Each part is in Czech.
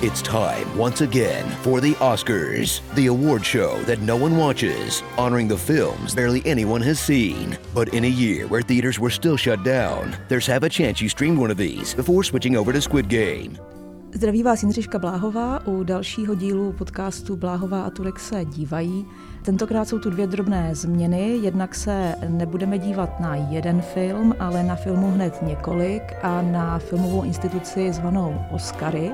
It's time once again for the Oscars, the award show that no one watches, honoring the films barely anyone has seen. But in a year where theaters were still shut down, there's have a chance you streamed one of these before switching over to Squid Game. Zdraví vás Jindřiška Bláhová u dalšího dílu podcastu Bláhová a Turek se dívají. Tentokrát jsou tu dvě drobné změny. Jednak se nebudeme dívat na jeden film, ale na filmu hned několik a na filmovou instituci zvanou Oscary.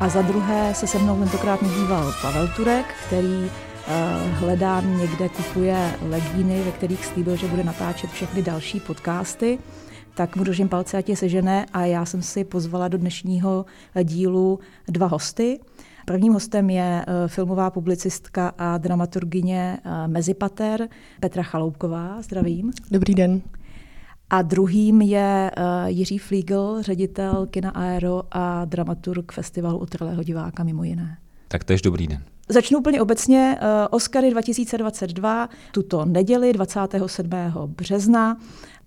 A za druhé se se mnou tentokrát nedíval Pavel Turek, který eh, hledá někde, kupuje legíny, ve kterých slíbil, že bude natáčet všechny další podcasty tak mu držím palce, ať je sežené a já jsem si pozvala do dnešního dílu dva hosty. Prvním hostem je eh, filmová publicistka a dramaturgině eh, Mezipater Petra Chaloupková. Zdravím. Dobrý den. A druhým je uh, Jiří Flígl, ředitel kina Aero a dramaturg festivalu Utrlého diváka mimo jiné. Tak tež dobrý den. Začnu úplně obecně. Uh, Oscary 2022, tuto neděli 27. března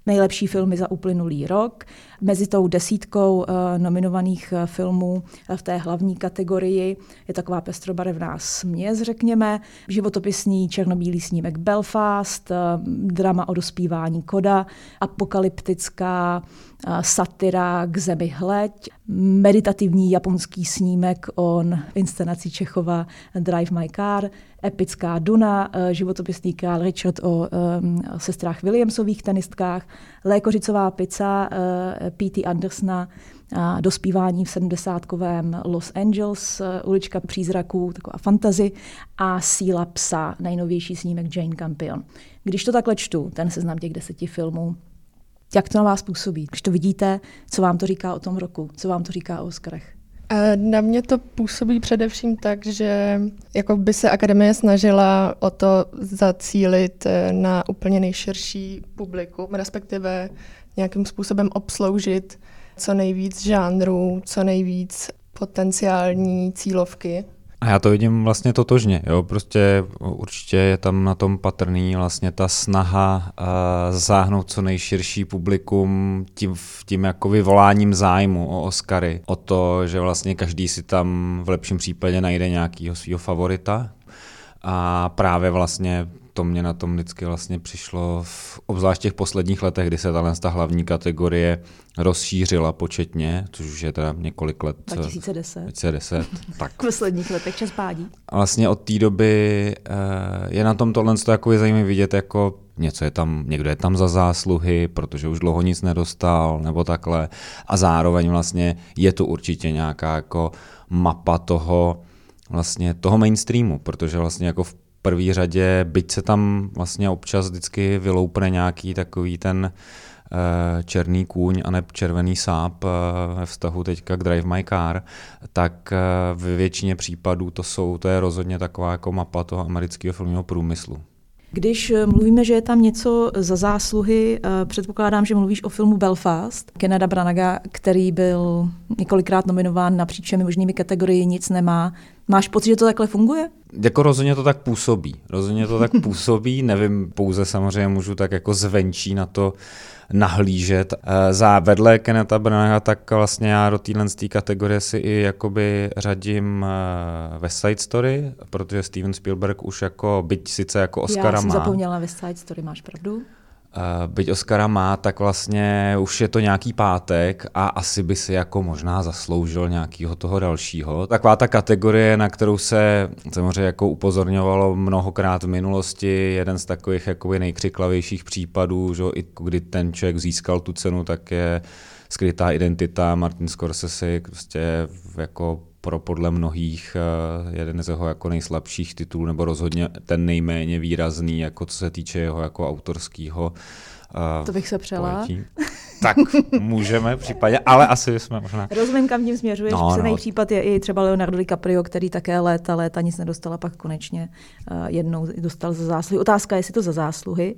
nejlepší filmy za uplynulý rok. Mezi tou desítkou uh, nominovaných uh, filmů uh, v té hlavní kategorii je taková pestrobarevná směs, řekněme. Životopisný černobílý snímek Belfast, drama o dospívání Koda, apokalyptická satira k zemi hleď, meditativní japonský snímek on inscenací Čechova Drive My Car, epická Duna, životopisný král Richard o um, sestrách Williamsových tenistkách, lékořicová pizza uh, P.T. Andersona, uh, dospívání v sedmdesátkovém Los Angeles, uh, ulička přízraků, taková fantazy a síla psa, nejnovější snímek Jane Campion. Když to takhle čtu, ten seznam těch deseti filmů, jak to na vás působí? Když to vidíte, co vám to říká o tom roku? Co vám to říká o Oscarech? Na mě to působí především tak, že jako by se akademie snažila o to zacílit eh, na úplně nejširší publikum, respektive nějakým způsobem obsloužit co nejvíc žánrů, co nejvíc potenciální cílovky. A já to vidím vlastně totožně, jo, prostě určitě je tam na tom patrný vlastně ta snaha uh, záhnout co nejširší publikum tím, tím jako vyvoláním zájmu o Oscary, o to, že vlastně každý si tam v lepším případě najde nějakého svého favorita. A právě vlastně to mě na tom vždycky vlastně přišlo, v, obzvlášť těch posledních letech, kdy se ta, ta hlavní kategorie rozšířila početně, což už je teda několik let. 2010. 2010. tak. V posledních letech čas pádí. A vlastně od té doby eh, je na tom tohle jako zajímavé vidět, jako něco je tam, někdo je tam za zásluhy, protože už dlouho nic nedostal, nebo takhle. A zároveň vlastně je to určitě nějaká jako mapa toho, vlastně toho mainstreamu, protože vlastně jako v první řadě, byť se tam vlastně občas vždycky vyloupne nějaký takový ten uh, černý kůň a ne červený sáp uh, ve vztahu teďka k Drive My Car, tak uh, ve většině případů to jsou, to je rozhodně taková jako mapa toho amerického filmového průmyslu. Když mluvíme, že je tam něco za zásluhy, předpokládám, že mluvíš o filmu Belfast, Kenneda Branaga, který byl několikrát nominován napříč všemi možnými kategorii, nic nemá. Máš pocit, že to takhle funguje? Jako rozhodně to tak působí. Rozhodně to tak působí, nevím, pouze samozřejmě můžu tak jako zvenčí na to nahlížet. Eh, za vedle Keneta Branaga, tak vlastně já do téhle kategorie si i jakoby řadím eh, West Side Story, protože Steven Spielberg už jako, byť sice jako Oscara má. Já jsem má. zapomněla West Side Story, máš pravdu? Byť Oscara má, tak vlastně už je to nějaký pátek a asi by si jako možná zasloužil nějakého toho dalšího. Taková ta kategorie, na kterou se samozřejmě jako upozorňovalo mnohokrát v minulosti, jeden z takových jakoby nejkřiklavějších případů, že i kdy ten člověk získal tu cenu, tak je skrytá identita Martin Scorsese prostě jako pro podle mnohých eh, jeden z jeho jako nejslabších titulů, nebo rozhodně ten nejméně výrazný, jako co se týče jeho jako autorského uh, To bych se přela. Tak můžeme případně, ale asi jsme možná... Rozumím, kam tím směřuješ. No, no. případ je i třeba Leonardo DiCaprio, který také léta, léta nic nedostal a pak konečně uh, jednou dostal za zásluhy. Otázka je, jestli to za zásluhy.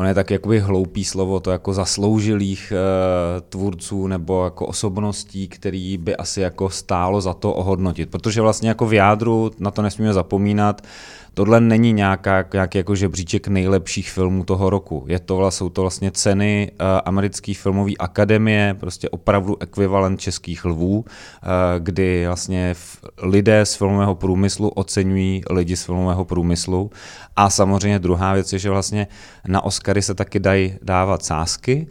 Ono je tak jakoby hloupý slovo, to jako zasloužilých uh, tvůrců nebo jako osobností, který by asi jako stálo za to ohodnotit. Protože vlastně jako v jádru, na to nesmíme zapomínat, tohle není nějaká, nějaký jako žebříček nejlepších filmů toho roku. Je to, jsou to vlastně ceny uh, americké filmové akademie, prostě opravdu ekvivalent českých lvů, uh, kdy vlastně lidé z filmového průmyslu oceňují lidi z filmového průmyslu. A samozřejmě druhá věc je, že vlastně na Oscary se taky dají dávat sázky,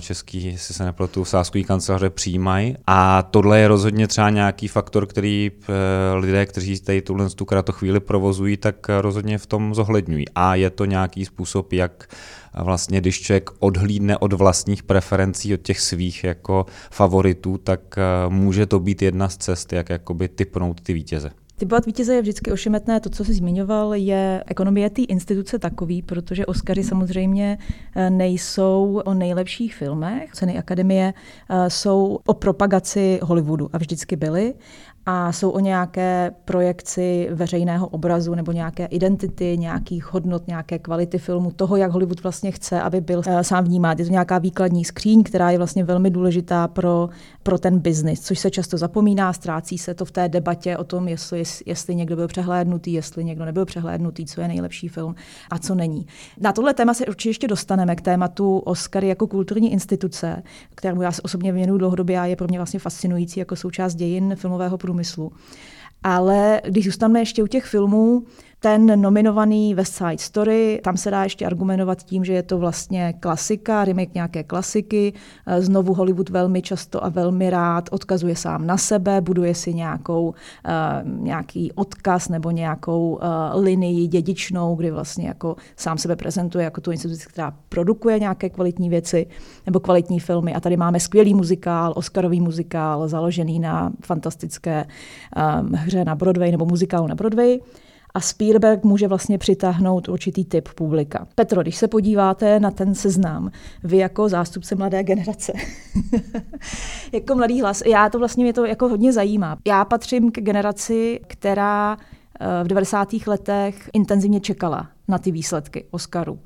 český, jestli se nepletu, sáskový kanceláře přijímají. A tohle je rozhodně třeba nějaký faktor, který eh, lidé, kteří tady tuhle tu chvíli provozují, tak rozhodně v tom zohledňují. A je to nějaký způsob, jak vlastně, když člověk odhlídne od vlastních preferencí, od těch svých jako favoritů, tak eh, může to být jedna z cest, jak jakoby typnout ty vítěze. Typovat vítěze je vždycky ošemetné. To, co jsi zmiňoval, je ekonomie té instituce takový, protože Oscary samozřejmě eh, nejsou o nejlepších filmech. Ceny akademie eh, jsou o propagaci Hollywoodu a vždycky byly a jsou o nějaké projekci veřejného obrazu nebo nějaké identity, nějakých hodnot, nějaké kvality filmu, toho, jak Hollywood vlastně chce, aby byl uh, sám vnímat. Je to nějaká výkladní skříň, která je vlastně velmi důležitá pro, pro ten biznis, což se často zapomíná, ztrácí se to v té debatě o tom, jestli, jestli někdo byl přehlédnutý, jestli někdo nebyl přehlédnutý, co je nejlepší film a co není. Na tohle téma se určitě ještě dostaneme k tématu Oscary jako kulturní instituce, kterému já se osobně věnuju dlouhodobě a je pro mě vlastně fascinující jako součást dějin filmového průmyslu průmyslu. Ale když zůstaneme ještě u těch filmů, ten nominovaný West Side Story, tam se dá ještě argumentovat tím, že je to vlastně klasika, remake nějaké klasiky. Eh, znovu Hollywood velmi často a velmi rád odkazuje sám na sebe, buduje si nějakou, uh, nějaký odkaz nebo nějakou uh, linii dědičnou, kdy vlastně jako sám sebe prezentuje jako tu instituci, která produkuje nějaké kvalitní věci nebo kvalitní filmy. A tady máme skvělý muzikál, Oscarový muzikál, založený na fantastické hře na Broadway nebo muzikálu na Broadway a Spielberg může vlastně přitáhnout určitý typ publika. Petro, když se podíváte na ten seznam, vy jako zástupce mladé generace, jako mladý hlas, já to vlastně mě to jako hodně zajímá. Já patřím k generaci, která eh, v 90. letech intenzivně čekala na ty výsledky Oscaru.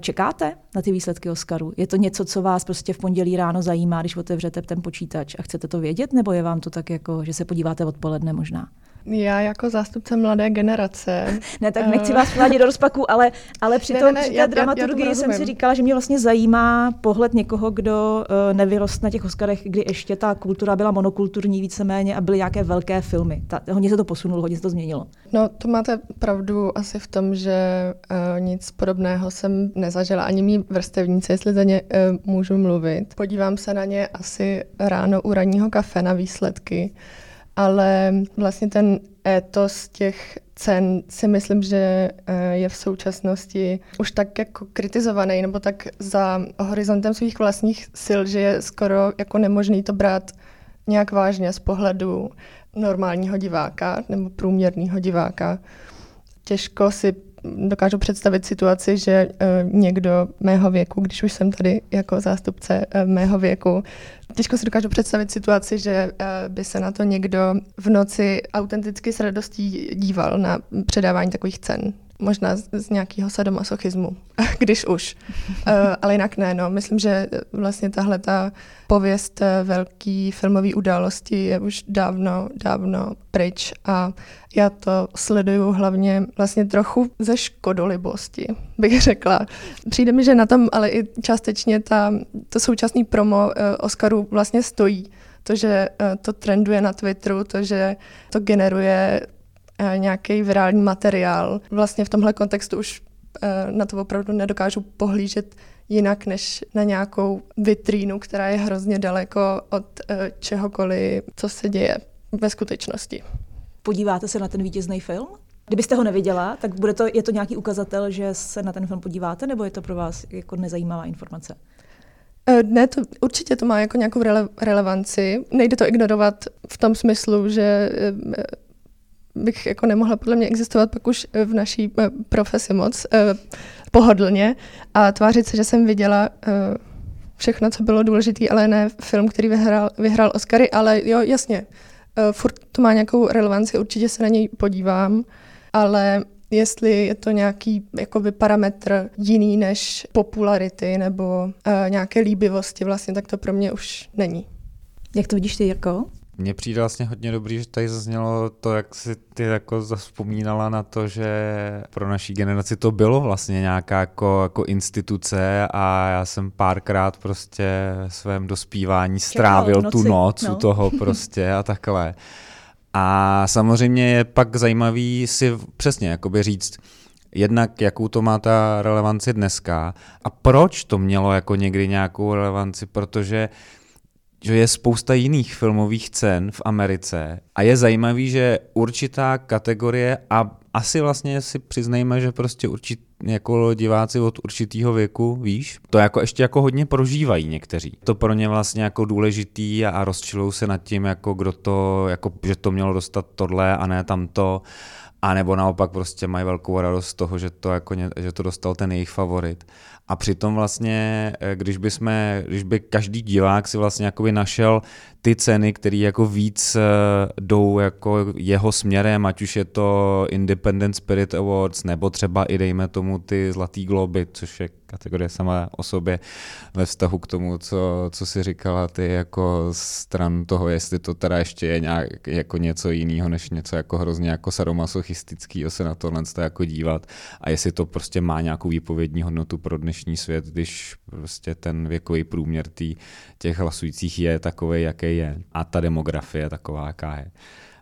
Čekáte na ty výsledky Oscaru? Je to něco, co vás prostě v pondělí ráno zajímá, když otevřete ten počítač a chcete to vědět, nebo je vám to tak jako, že se podíváte odpoledne možná? Já jako zástupce mladé generace. ne, tak nechci vás vládět do rozpaku, ale, ale při, ne, tom, ne, ne, při té já, dramaturgii já, já jsem si říkala, že mě vlastně zajímá pohled někoho, kdo uh, nevyrost na těch Oscarech, kdy ještě ta kultura byla monokulturní víceméně a byly nějaké velké filmy. Ta, hodně se to posunulo, hodně se to změnilo. No, to máte pravdu asi v tom, že uh, nic podobného jsem nezažila. Ani mý vrstevníci, jestli za ně uh, můžu mluvit. Podívám se na ně asi ráno u ranního kafe na výsledky ale vlastně ten étos těch cen si myslím, že eh, je v současnosti už tak jako kritizovaný nebo tak za horizontem svých vlastních sil, že je skoro jako nemožný to brát nějak vážně z pohledu normálního diváka nebo průměrného diváka. Těžko si dokážu představit situaci, že uh, někdo mého věku, když už jsem tady jako zástupce uh, mého věku, těžko si dokážu představit situaci, že uh, by se na to někdo v noci autenticky s radostí díval na předávání takových cen možná z, z nějakého sadomasochismu, když už. uh, ale jinak ne, no. Myslím, že vlastně tahle ta pověst eh, velký filmové události je už dávno, dávno pryč a já to sleduju hlavně vlastně trochu ze škodolibosti, bych řekla. Přijde mi, že na tom ale i částečně ta, to současný promo uh, Oscaru vlastně stojí. To, že to trenduje na Twitteru, to, že to generuje nějaký virální materiál. Vlastně v tomhle kontextu už eh, na to opravdu nedokážu pohlížet jinak než na nějakou vitrínu, která je hrozně daleko od eh, čehokoliv, co se děje ve skutečnosti. Podíváte se na ten vítězný film? Kdybyste ho neviděla, tak bude to, je to nějaký ukazatel, že se na ten film podíváte, nebo je to pro vás jako nezajímavá informace? Ne, to, určitě to má jako nějakou rele, relevanci. Nejde to ignorovat v tom smyslu, že bych jako nemohla podle mě existovat pak už v naší eh, profesi moc eh, pohodlně a tvářit se, že jsem viděla eh, všechno, co bylo důležité, ale ne film, který vyhrál, vyhrál Oscary, ale jo, jasně, furt to má nějakou relevanci, určitě se na něj podívám, ale jestli je to nějaký jakoby parametr jiný než popularity nebo uh, nějaké líbivosti vlastně, tak to pro mě už není. Jak to vidíš ty, Jirko? Mně přijde vlastně hodně dobrý, že tady zaznělo to, jak si ty jako zaspomínala na to, že pro naší generaci to bylo vlastně nějaká jako, jako instituce a já jsem párkrát prostě svém dospívání strávil tu noc no. u toho prostě a takhle. A samozřejmě je pak zajímavý si přesně jakoby říct, jednak jakou to má ta relevanci dneska a proč to mělo jako někdy nějakou relevanci, protože že je spousta jiných filmových cen v Americe a je zajímavý, že určitá kategorie a asi vlastně si přiznejme, že prostě určitý jako diváci od určitého věku, víš, to jako ještě jako hodně prožívají někteří. To pro ně vlastně jako důležitý a, a rozčilou se nad tím, jako kdo to, jako, že to mělo dostat tohle a ne tamto. A nebo naopak prostě mají velkou radost z toho, že to, jako, že to dostal ten jejich favorit. A přitom vlastně, eh, když by, jsme, když by každý divák si vlastně jakoby našel ty ceny, které jako víc eh, jdou jako jeho směrem, ať už je to Independent Spirit Awards, nebo třeba i dejme tomu ty Zlatý globy, což je kategorie sama o sobě ve vztahu k tomu, co, co si říkala ty jako stran toho, jestli to teda ještě je nějak jako něco jiného, než něco jako hrozně jako sadomasochistického se na tohle jako dívat a jestli to prostě má nějakou výpovědní hodnotu pro dnešní svět, když prostě ten věkový průměr tý, těch hlasujících je takový, jaký je. A ta demografie taková, jaká je.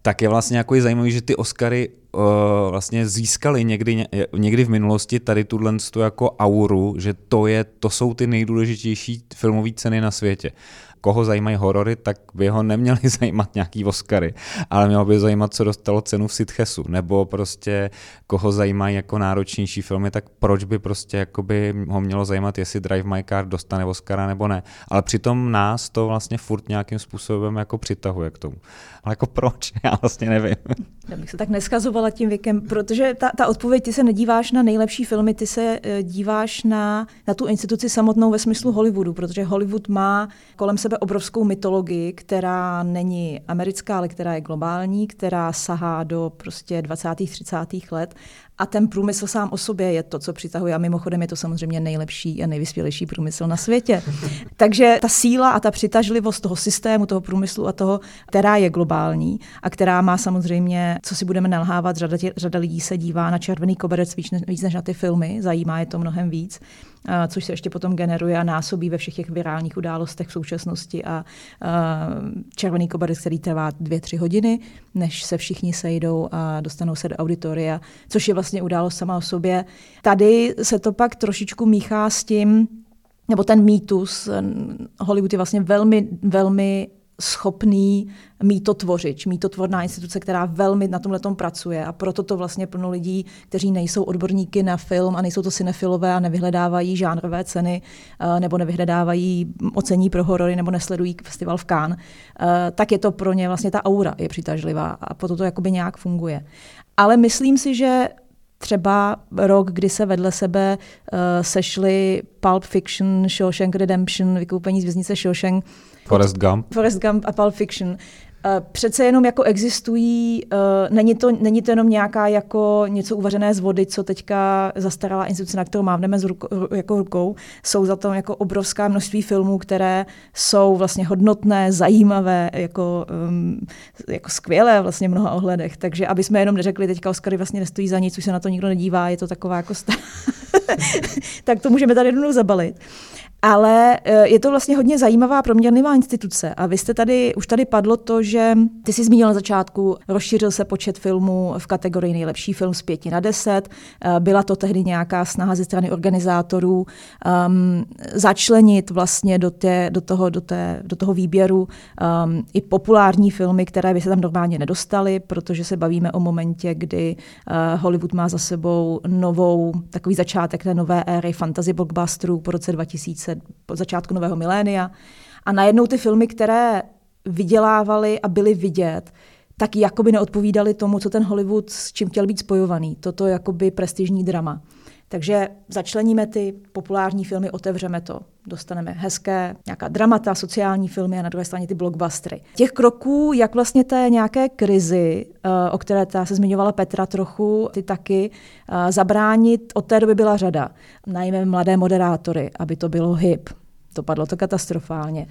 Tak je vlastně jako zajímavý, že ty Oscary uh, vlastně získaly někdy, někdy v minulosti tady tuhle jako auru, že to, je, to jsou ty nejdůležitější filmové ceny na světě koho zajímají horory, tak by ho neměli zajímat nějaký Oscary, ale mělo by zajímat, co dostalo cenu v Sitchesu, nebo prostě koho zajímají jako náročnější filmy, tak proč by prostě jakoby ho mělo zajímat, jestli Drive My Car dostane Oscara nebo ne. Ale přitom nás to vlastně furt nějakým způsobem jako přitahuje k tomu. Ale jako proč? Já vlastně nevím. Já bych se tak neskazovala tím věkem, protože ta, ta odpověď, ty se nedíváš na nejlepší filmy, ty se uh, díváš na, na tu instituci samotnou ve smyslu Hollywoodu, protože Hollywood má kolem sebe obrovskou mytologii, která není americká, ale která je globální, která sahá do prostě 20. 30. let a ten průmysl sám o sobě je to, co přitahuje. A mimochodem je to samozřejmě nejlepší a nejvyspělejší průmysl na světě. Takže ta síla a ta přitažlivost toho systému, toho průmyslu a toho, která je globální a která má samozřejmě, co si budeme nalhávat, řada, tě, řada lidí se dívá na červený koberec víc, víc než na ty filmy, zajímá je to mnohem víc což se ještě potom generuje a násobí ve všech těch virálních událostech v současnosti a červený koberec, který trvá dvě, tři hodiny, než se všichni sejdou a dostanou se do auditoria, což je vlastně událost sama o sobě. Tady se to pak trošičku míchá s tím, nebo ten mýtus, Hollywood je vlastně velmi, velmi schopný mýtotvořič, mýtotvorná instituce, která velmi na tomhle pracuje a proto to vlastně plno lidí, kteří nejsou odborníky na film a nejsou to cinefilové a nevyhledávají žánrové ceny eh, nebo nevyhledávají ocení pro horory nebo nesledují festival v Cannes, eh, tak je to pro ně vlastně ta aura je přitažlivá a proto to jakoby nějak funguje. Ale myslím si, že třeba rok, kdy se vedle sebe uh, sešly Pulp Fiction, Shawshank Redemption, vykoupení z věznice Shawshank, Forrest Gump. Forrest Gump a Pulp Fiction. Eh, přece jenom jako existují, uh, není, to, není to jenom nějaká jako něco uvařené z vody, co teďka zastarala instituce, na kterou mávneme z ruko, jako rukou. Jsou za to jako obrovská množství filmů, které jsou vlastně hodnotné, zajímavé, jako, um, jako skvělé vlastně v mnoha ohledech. Takže aby jsme jenom neřekli, teďka Oscary vlastně nestojí za nic, už se na to nikdo nedívá, je to taková jako sta- tak to můžeme tady jednou zabalit. Ale eh, je to vlastně hodně zajímavá proměrlivá instituce. A vy jste tady, už tady padlo to, že ty jsi zmínil na začátku, rozšířil se počet filmů v kategorii nejlepší film z pěti na deset. Eh, byla to tehdy nějaká snaha ze strany organizátorů um, začlenit vlastně do, té, do, toho, do, té, do toho výběru um, i populární filmy, které by se tam normálně nedostaly, protože se bavíme o momentě, kdy uh, Hollywood má za sebou novou, takový začátek té nové éry fantasy blockbusterů po roce 2000 začátku nového milénia. A najednou ty filmy, které vydělávaly a byly vidět, tak jakoby neodpovídali tomu, co ten Hollywood s čím chtěl být spojovaný. Toto jakoby prestižní drama. Takže začleníme ty populární filmy, otevřeme to. Dostaneme hezké, nějaká dramata, sociální filmy a na druhé straně ty blockbustery. Těch kroků, jak vlastně té nějaké krizi, eh, o které ta se zmiňovala Petra trochu, ty taky, eh, zabránit, od té doby byla řada. Najmeme mladé moderátory, aby to bylo hip, Dopadlo to katastrofálně.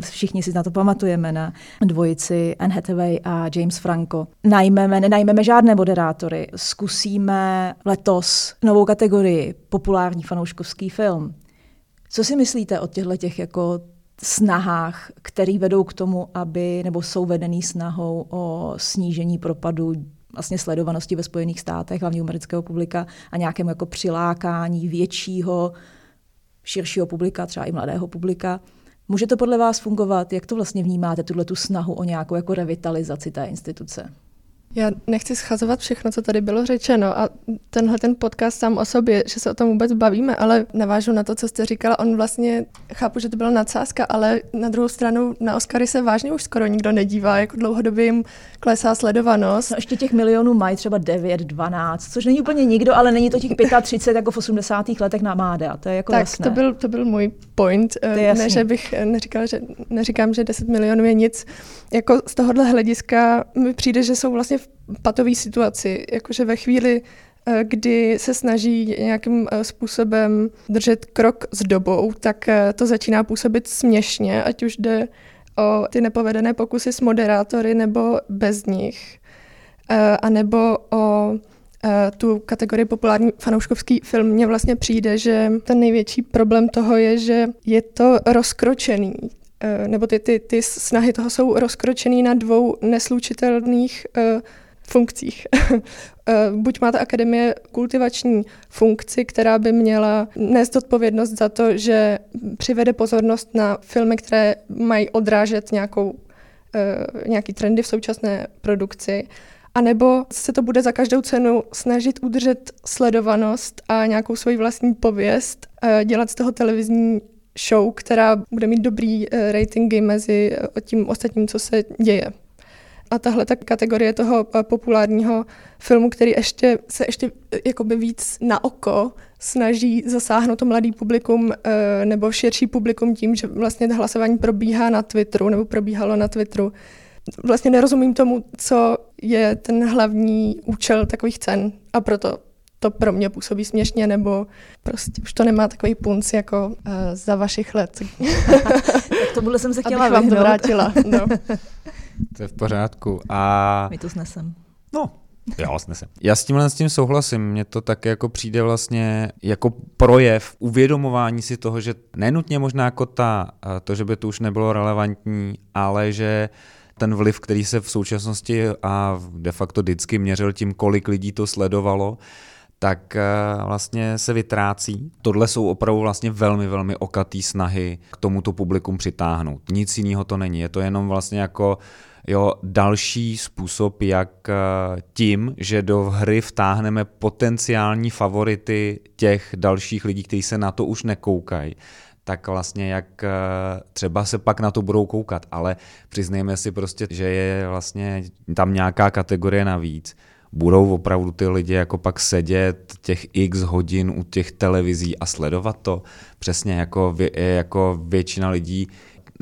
Všichni si na to pamatujeme, na dvojici Anne Hathaway a James Franco. Najmeme, nenajmeme žádné moderátory. Zkusíme letos novou kategorii, populární fanouškovský film. Co si myslíte o těchto těch jako snahách, které vedou k tomu, aby, nebo jsou vedený snahou o snížení propadu vlastně sledovanosti ve Spojených státech, hlavně amerického publika, a nějakém jako přilákání většího širšího publika, třeba i mladého publika. Může to podle vás fungovat? Jak to vlastně vnímáte, tuhle tu snahu o nějakou jako revitalizaci té instituce? Já nechci schazovat všechno, co tady bylo řečeno a tenhle ten podcast sám o sobě, že se o tom vůbec bavíme, ale navážu na to, co jste říkala, on vlastně, chápu, že to byla nadsázka, ale na druhou stranu na Oscary se vážně už skoro nikdo nedívá, jako dlouhodobě jim klesá sledovanost. No ještě těch milionů mají třeba 9, 12, což není úplně nikdo, ale není to těch 35 jako v 80. letech na Máda, to je jako Tak jasné. to byl, to byl můj point, je ne, že bych neříkal, že, neříkám, že 10 milionů je nic. Jako z tohohle hlediska mi přijde, že jsou vlastně v patové situaci, jakože ve chvíli, eh, kdy se snaží nějakým eh, způsobem držet krok s dobou, tak eh, to začíná působit směšně, ať už jde o ty nepovedené pokusy s moderátory nebo bez nich, a nebo o tu kategorii populární fanouškovský film, mně vlastně přijde, že ten největší problém toho je, že je to rozkročený. Nebo ty, ty, ty snahy toho jsou rozkročený na dvou neslučitelných funkcích. Eh, buď máte akademie kultivační funkci, která by měla nést odpovědnost za to, že přivede pozornost na filmy, které mají odrážet nějakou, eh, nějaký trendy v současné produkci, a nebo se to bude za každou cenu snažit udržet sledovanost a nějakou svoji vlastní pověst, eh, dělat z toho televizní show, která bude mít dobrý ratingy mezi tím ostatním, co se děje a tahle ta kategorie toho eh, populárního filmu, který ještě se ještě eh, jakoby víc na oko snaží zasáhnout to mladý publikum eh, nebo širší publikum tím, že vlastně to hlasování probíhá na Twitteru nebo probíhalo na Twitteru. Vlastně nerozumím tomu, co je ten hlavní účel takových cen a proto to pro mě působí směšně, nebo prostě už to nemá takový punc jako uh, za vašich let. tak tomuhle jsem se chtěla Abych vám to vrátila. No. To je v pořádku. A... My to snesem. No, Jo, snesem. Já s tímhle s tím souhlasím. Mně to také jako přijde vlastně jako projev uvědomování si toho, že nenutně možná jako ta, to, že by to už nebylo relevantní, ale že ten vliv, který se v současnosti a de facto vždycky měřil tím, kolik lidí to sledovalo, tak vlastně se vytrácí. Tohle jsou opravdu vlastně velmi, velmi okatý snahy k tomuto publikum přitáhnout. Nic jiného to není. Je to jenom vlastně jako jo, další způsob, jak eh, tím, že do hry vtáhneme potenciální favority těch dalších lidí, kteří se na to už nekoukají, tak vlastně jak eh, třeba se pak na to budou koukat, ale přiznejme si prostě, že je vlastně tam nějaká kategorie navíc, budou opravdu ty lidi jako pak sedět těch x hodin u těch televizí a sledovat to. Přesně jako, vě, jako většina lidí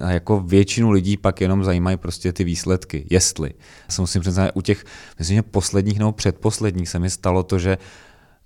jako většinu lidí pak jenom zajímají prostě ty výsledky, jestli. Já se musím přiznat, u těch, myslím, že posledních nebo předposledních se mi stalo to, že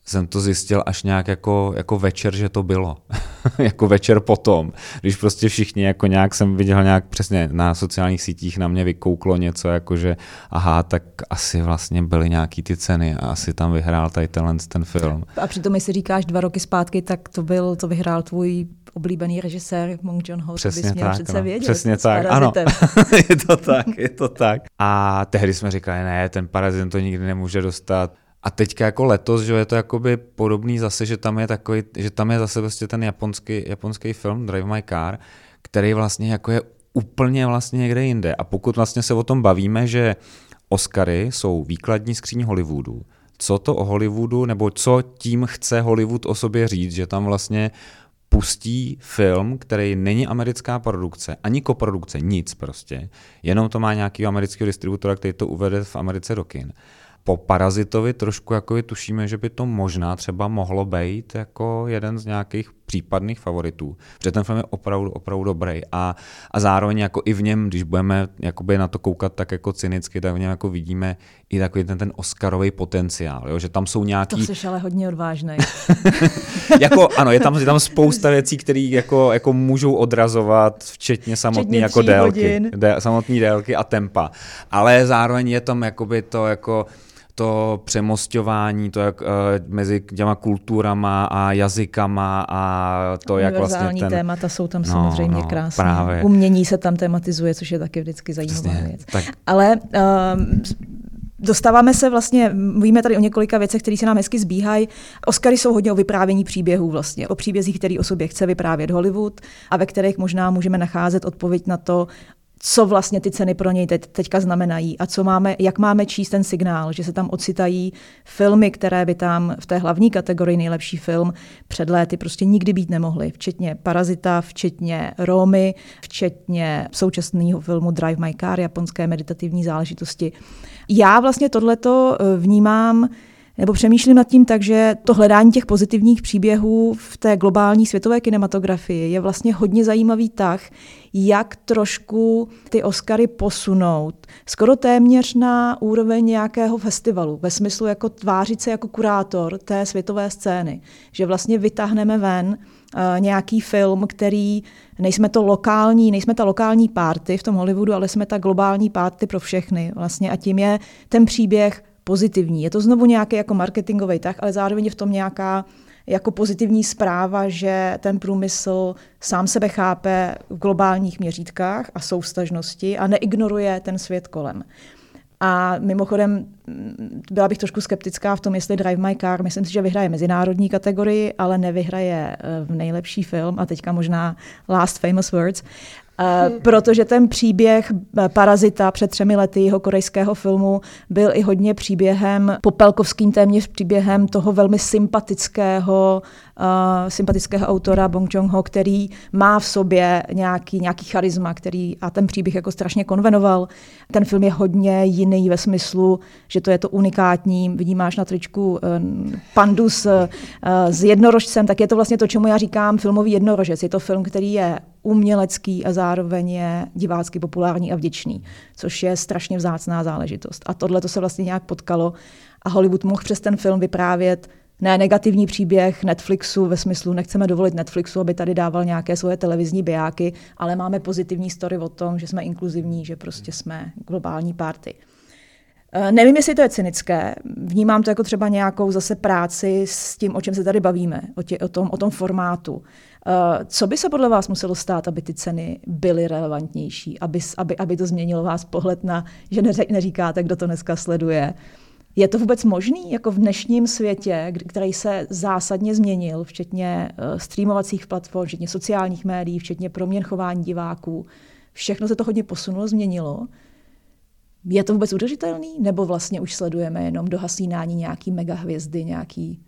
jsem to zjistil až nějak jako, jako večer, že to bylo. jako večer potom, když prostě všichni jako nějak jsem viděl nějak přesně na sociálních sítích na mě vykouklo něco jako, že aha, tak asi vlastně byly nějaký ty ceny a asi tam vyhrál tady tenhle ten film. A přitom, jestli říkáš dva roky zpátky, tak to byl, to vyhrál tvůj oblíbený režisér Mong Joon-ho, Přesně bys měl tak, přece no. vědět. Přesně tak, ano. je to tak, je to tak. A tehdy jsme říkali, ne, ten parazit to nikdy nemůže dostat. A teďka jako letos, že je to jakoby podobný zase, že tam je takový, že tam je zase prostě ten japonský, japonský film Drive My Car, který vlastně jako je úplně vlastně někde jinde. A pokud vlastně se o tom bavíme, že Oscary jsou výkladní skříň Hollywoodu, co to o Hollywoodu, nebo co tím chce Hollywood o sobě říct, že tam vlastně pustí film, který není americká produkce, ani koprodukce, nic prostě, jenom to má nějaký americký distributora, který to uvede v Americe do kin po Parazitovi trošku jako tušíme, že by to možná třeba mohlo být jako jeden z nějakých případných favoritů, protože ten film je opravdu, opravdu dobrý a, a zároveň jako i v něm, když budeme jakoby na to koukat tak jako cynicky, tak v něm jako vidíme i takový ten, ten Oscarový potenciál, jo? že tam jsou nějaký... To jsi ale hodně odvážný. jako, ano, je tam, je tam spousta věcí, které jako, jako můžou odrazovat, včetně samotné jako délky, de, samotné délky a tempa. Ale zároveň je tam jakoby to jako to přemostování, to jak uh, mezi těma kulturama a jazykama a to, jak vlastně ten... témata jsou tam no, samozřejmě no, krásné. Právě. Umění se tam tematizuje, což je taky vždycky zajímavá Přesně, věc. Tak... Ale uh, Dostáváme se vlastně, mluvíme tady o několika věcech, které se nám hezky zbíhají. Oscary jsou hodně o vyprávění příběhů vlastně, o příbězích, který o sobě chce vyprávět Hollywood a ve kterých možná můžeme nacházet odpověď na to, co vlastně ty ceny pro něj teď, teďka znamenají a co máme, jak máme číst ten signál, že se tam ocitají filmy, které by tam v té hlavní kategorii nejlepší film před léty prostě nikdy být nemohly, včetně Parazita, včetně Romy, včetně současného filmu Drive My Car, japonské meditativní záležitosti. Já vlastně tohleto eh, vnímám nebo přemýšlím nad tím tak, že to hledání těch pozitivních příběhů v té globální světové kinematografii je vlastně hodně zajímavý tah, jak trošku ty Oscary posunout. Skoro téměř na úroveň nějakého festivalu, ve smyslu jako tvářit se jako kurátor té světové scény, že vlastně vytáhneme ven uh, nějaký film, který nejsme to lokální, nejsme ta lokální party v tom Hollywoodu, ale jsme ta globální party pro všechny vlastně. A tím je ten příběh pozitivní. Je to znovu nějaký jako marketingový tah, ale zároveň je v tom nějaká jako pozitivní zpráva, že ten průmysl sám sebe chápe v globálních měřítkách a soustažnosti a neignoruje ten svět kolem. A mimochodem byla bych trošku skeptická v tom, jestli Drive My Car, myslím si, že vyhraje mezinárodní kategorii, ale nevyhraje eh, v nejlepší film a teďka možná Last Famous Words. Eh, protože ten příběh eh, Parazita před třemi lety jeho korejského filmu byl i hodně příběhem, popelkovským téměř příběhem toho velmi sympatického, sympatického autora Bong Joon-ho, který má v sobě nějaký, nějaký charisma, který a ten příběh jako strašně konvenoval. Ten film je hodně jiný ve smyslu, že to je to unikátní. Vidím, máš na tričku uh, pandu s, uh, s jednorožcem, tak je to vlastně to, čemu já říkám filmový jednorožec. Je to film, který je umělecký a zároveň je divácky populární a vděčný, což je strašně vzácná záležitost. A tohle to se vlastně nějak potkalo a Hollywood mohl přes ten film vyprávět ne negativní příběh Netflixu ve smyslu nechceme dovolit Netflixu, aby tady dával nějaké svoje televizní bijáky, ale máme pozitivní story o tom, že jsme inkluzivní, že prostě jsme globální party. Eh, nevím, jestli to je cynické, vnímám to jako třeba nějakou zase práci s tím, o čem se tady bavíme, o, tě, o, tom, o tom formátu. Eh, co by se podle vás muselo stát, aby ty ceny byly relevantnější, aby, aby, aby to změnilo vás pohled na, že neříkáte, kdo to dneska sleduje? Je to vůbec možný, jako v dnešním světě, který se zásadně změnil, včetně eh, streamovacích platform, včetně sociálních médií, včetně proměn chování diváků? Všechno se to hodně posunulo, změnilo. Je to vůbec udržitelný? Nebo vlastně už sledujeme jenom dohasínání nějaký megahvězdy, nějaký...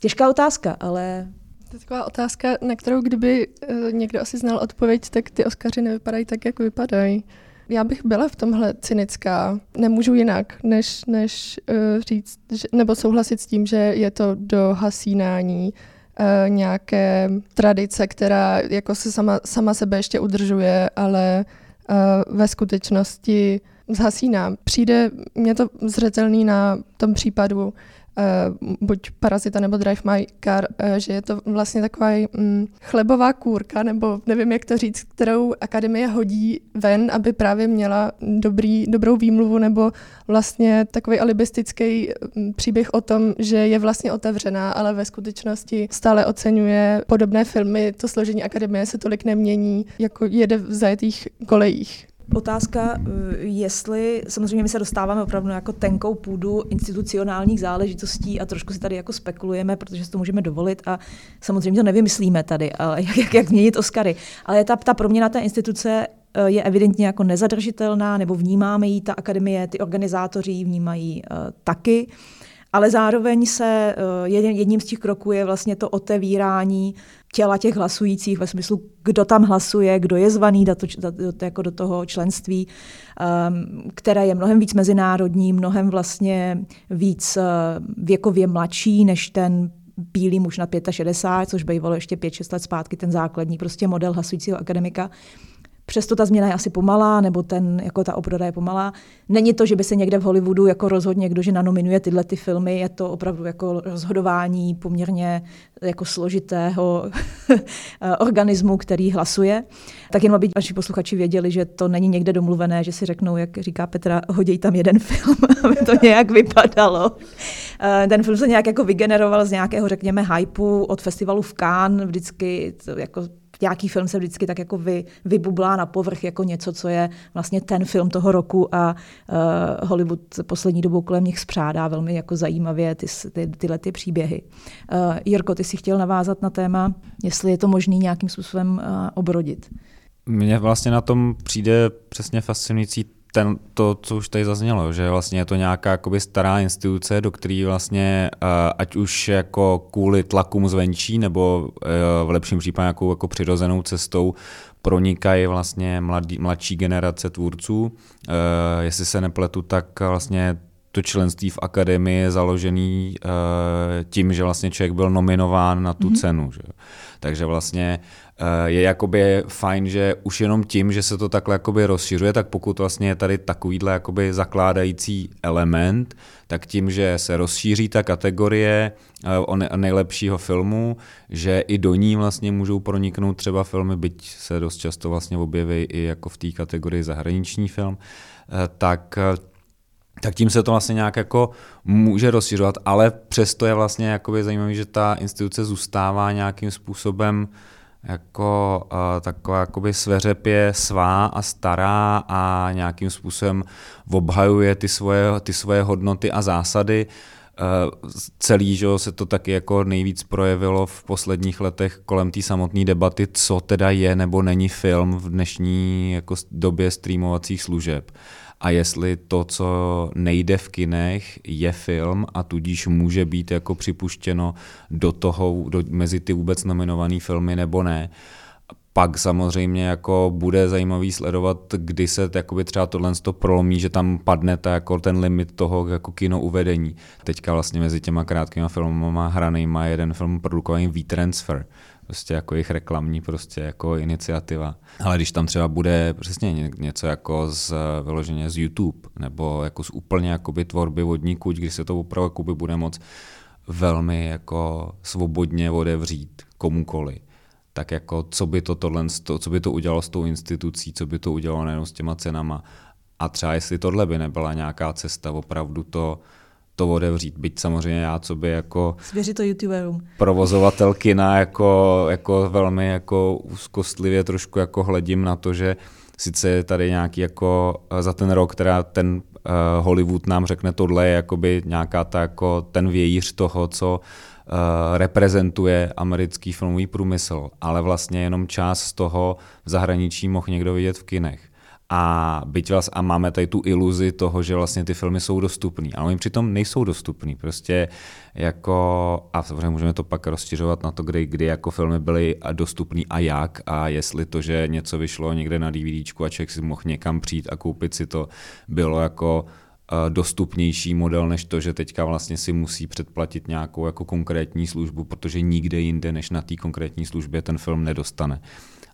Těžká otázka, ale to je taková otázka, na kterou kdyby uh, někdo asi znal odpověď, tak ty Oscaři nevypadají tak, jak vypadají. Já bych byla v tomhle cynická. Nemůžu jinak, než, než uh, říct, že, nebo souhlasit s tím, že je to do hasínání uh, nějaké tradice, která jako se sama, sama sebe ještě udržuje, ale uh, ve skutečnosti zhasíná. Přijde mě to zřetelný na tom případu uh, buď Parazita nebo Drive My Car, uh, že je to vlastně taková um, chlebová kůrka, nebo nevím, jak to říct, kterou akademie hodí ven, aby právě měla dobrý, dobrou výmluvu, nebo vlastně takový alibistický um, příběh o tom, že je vlastně otevřená, ale ve skutečnosti stále oceňuje podobné filmy. To složení akademie se tolik nemění, jako jede v zajetých kolejích. Otázka, eh, jestli samozřejmě my se dostáváme opravdu jako tenkou půdu institucionálních záležitostí a trošku si tady jako spekulujeme, protože si to můžeme dovolit a samozřejmě to nevymyslíme tady, ale jak, jak, jak změnit Oscary. Ale ta, ta proměna té instituce eh, je evidentně jako nezadržitelná, nebo vnímáme ji ta akademie, ty organizátoři ji vnímají uh, taky. Ale zároveň se jedním z těch kroků je vlastně to otevírání těla těch hlasujících ve smyslu, kdo tam hlasuje, kdo je zvaný do, to, do, jako do toho členství, um, které je mnohem víc mezinárodní, mnohem vlastně víc uh, věkově mladší než ten bílý muž na 65, což bývalo ještě 5-6 let zpátky, ten základní prostě model hlasujícího akademika. Přesto ta změna je asi pomalá, nebo ten, jako ta oproda je pomalá. Není to, že by se někde v Hollywoodu jako rozhodně někdo, že nanominuje tyhle ty filmy, je to opravdu jako rozhodování poměrně jako složitého organismu, který hlasuje. Tak jenom aby vaši posluchači věděli, že to není někde domluvené, že si řeknou, jak říká Petra, hodí tam jeden film, aby to nějak vypadalo. Eh, ten film se nějak jako vygeneroval z nějakého, řekněme, hypeu od festivalu v Cannes, vždycky jako nějaký film se vždycky tak jako vy, vybublá na povrch jako něco, co je vlastně ten film toho roku a uh, Hollywood poslední dobou kolem nich zpřádá velmi jako zajímavě ty, ty, tyhle ty příběhy. Uh, Jirko, ty si chtěl navázat na téma, jestli je to možné nějakým způsobem uh, obrodit. Mně vlastně na tom přijde přesně fascinující ten, to, co už tady zaznělo, že vlastně je to nějaká jakoby stará instituce, do které vlastně, ať už jako kvůli tlakům zvenčí, nebo e, v lepším případě nějakou jako přirozenou cestou, pronikají vlastně mladý, mladší generace tvůrců. E, jestli se nepletu, tak vlastně to členství v akademii je založený uh, tím, že vlastně člověk byl nominován na tu mm-hmm. cenu. Že? Takže vlastně uh, je jakoby fajn, že už jenom tím, že se to takhle jakoby rozšiřuje, tak pokud vlastně je tady takovýhle jakoby zakládající element, tak tím, že se rozšíří ta kategorie uh, o nejlepšího filmu, že i do ní vlastně můžou proniknout třeba filmy, byť se dost často vlastně objeví i jako v té kategorii zahraniční film, uh, tak tak tím se to vlastně nějak jako může rozšiřovat, ale přesto je vlastně jakoby zajímavé, že ta instituce zůstává nějakým způsobem jako uh, taková jakoby sveřepě svá a stará a nějakým způsobem obhajuje ty svoje, ty svoje hodnoty a zásady. Uh, celý, že se to taky jako nejvíc projevilo v posledních letech kolem té samotné debaty, co teda je nebo není film v dnešní jako době streamovacích služeb. Uh, a jestli to, co nejde v kinech, je film a tudíž může být jako připuštěno do toho, do, mezi ty vůbec nominované filmy nebo ne. Pak samozřejmě jako bude zajímavý sledovat, kdy se jakoby třeba tohle to prolomí, že tam padne ta, jako ten limit toho jako kino uvedení. Teďka vlastně mezi těma krátkýma filmama hranýma jeden film produkovaný V-Transfer, prostě jako jejich reklamní prostě jako iniciativa. Ale když tam třeba bude přesně něco jako z vyloženě z YouTube, nebo jako z úplně jakoby tvorby vodní kuť, kdy se to opravdu jakoby bude moc velmi jako svobodně odevřít komukoli, tak jako co by to tohle, co by to udělalo s tou institucí, co by to udělalo nejenom s těma cenama. A třeba jestli tohle by nebyla nějaká cesta opravdu to to odevřít. Byť samozřejmě já, co by jako Svěři to youtuberům. provozovatel kina jako, jako velmi jako úzkostlivě trošku jako hledím na to, že sice je tady nějaký jako eh, za ten rok, která ten uh, Hollywood nám řekne, tohle je jakoby nějaká ta jako ten vějíř toho, co reprezentuje americký filmový průmysl, ale vlastně jenom část z toho v zahraničí mohl někdo vidět v kinech. A byť vás, a máme tady tu iluzi toho, že vlastně ty filmy jsou dostupný, ale oni přitom nejsou dostupný. Prostě jako, a samozřejmě můžeme to pak rozšiřovat na to, kdy, kdy jako filmy byly dostupný a jak a jestli to, že něco vyšlo někde na DVDčku a člověk si mohl někam přijít a koupit si to, bylo jako eh, dostupnější model než to, že teďka vlastně si musí předplatit nějakou jako konkrétní službu, protože nikde jinde než na té konkrétní službě ten film nedostane.